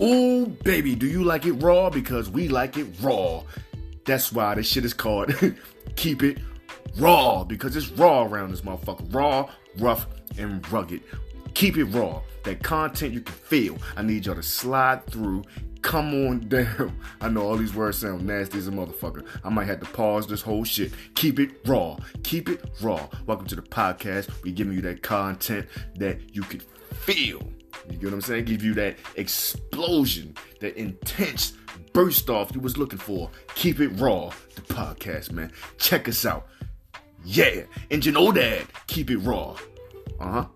Ooh, baby, do you like it raw? Because we like it raw. That's why this shit is called Keep It Raw. Because it's raw around this motherfucker. Raw, rough, and rugged. Keep it raw. That content you can feel. I need y'all to slide through. Come on down. I know all these words sound nasty as a motherfucker. I might have to pause this whole shit. Keep it raw. Keep it raw. Welcome to the podcast. We giving you that content that you can feel. You get what I'm saying? Give you that explosion, that intense burst off you was looking for. Keep it raw, the podcast, man. Check us out. Yeah, and you know that. Keep it raw. Uh huh.